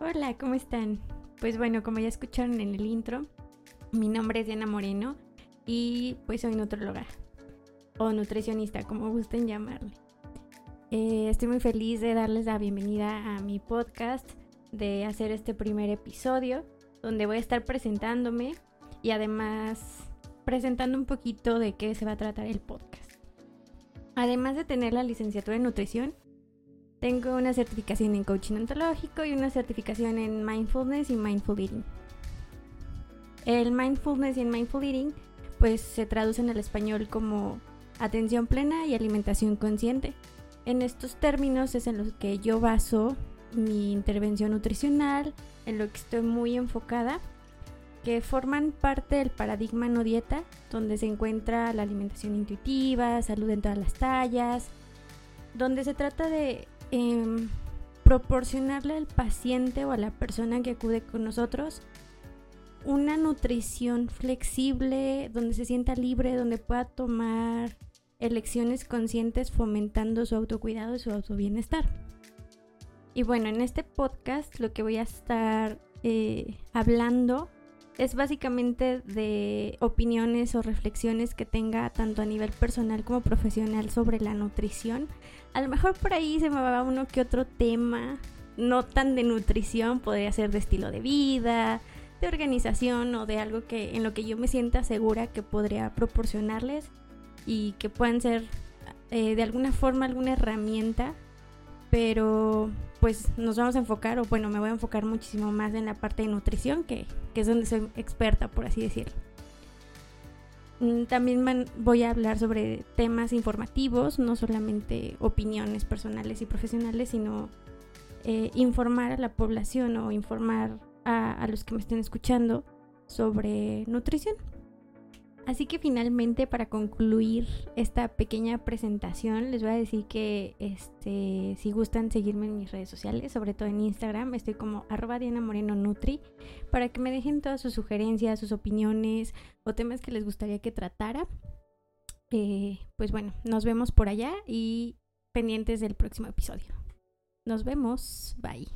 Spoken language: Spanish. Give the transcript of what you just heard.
Hola, ¿cómo están? Pues bueno, como ya escucharon en el intro, mi nombre es Diana Moreno y pues soy nutróloga o nutricionista, como gusten llamarle. Eh, estoy muy feliz de darles la bienvenida a mi podcast, de hacer este primer episodio, donde voy a estar presentándome y además presentando un poquito de qué se va a tratar el podcast. Además de tener la licenciatura en nutrición, tengo una certificación en coaching ontológico y una certificación en mindfulness y mindful eating. El mindfulness y el mindful eating pues se traducen al español como atención plena y alimentación consciente. En estos términos es en los que yo baso mi intervención nutricional, en lo que estoy muy enfocada, que forman parte del paradigma no dieta, donde se encuentra la alimentación intuitiva, salud en todas las tallas, donde se trata de Em, proporcionarle al paciente o a la persona que acude con nosotros una nutrición flexible, donde se sienta libre, donde pueda tomar elecciones conscientes fomentando su autocuidado y su autobienestar. Y bueno, en este podcast lo que voy a estar eh, hablando es básicamente de opiniones o reflexiones que tenga tanto a nivel personal como profesional sobre la nutrición. A lo mejor por ahí se me va uno que otro tema, no tan de nutrición, podría ser de estilo de vida, de organización o de algo que en lo que yo me sienta segura que podría proporcionarles y que puedan ser eh, de alguna forma alguna herramienta, pero pues nos vamos a enfocar, o bueno, me voy a enfocar muchísimo más en la parte de nutrición, que, es donde soy experta, por así decirlo. Mm, también voy a hablar sobre temas informativos, no solamente opiniones personales y profesionales, sino eh, informar a la población o informar a los que me estén escuchando sobre nutrición. Así que finalmente para concluir esta pequeña presentación les voy a decir que este, si gustan seguirme en mis redes sociales, sobre todo en Instagram, estoy como arroba Diana Moreno Nutri, para que me dejen todas sus sugerencias, sus opiniones o temas que les gustaría que tratara. Eh, pues bueno, nos vemos por allá y pendientes del próximo episodio. Nos vemos, bye.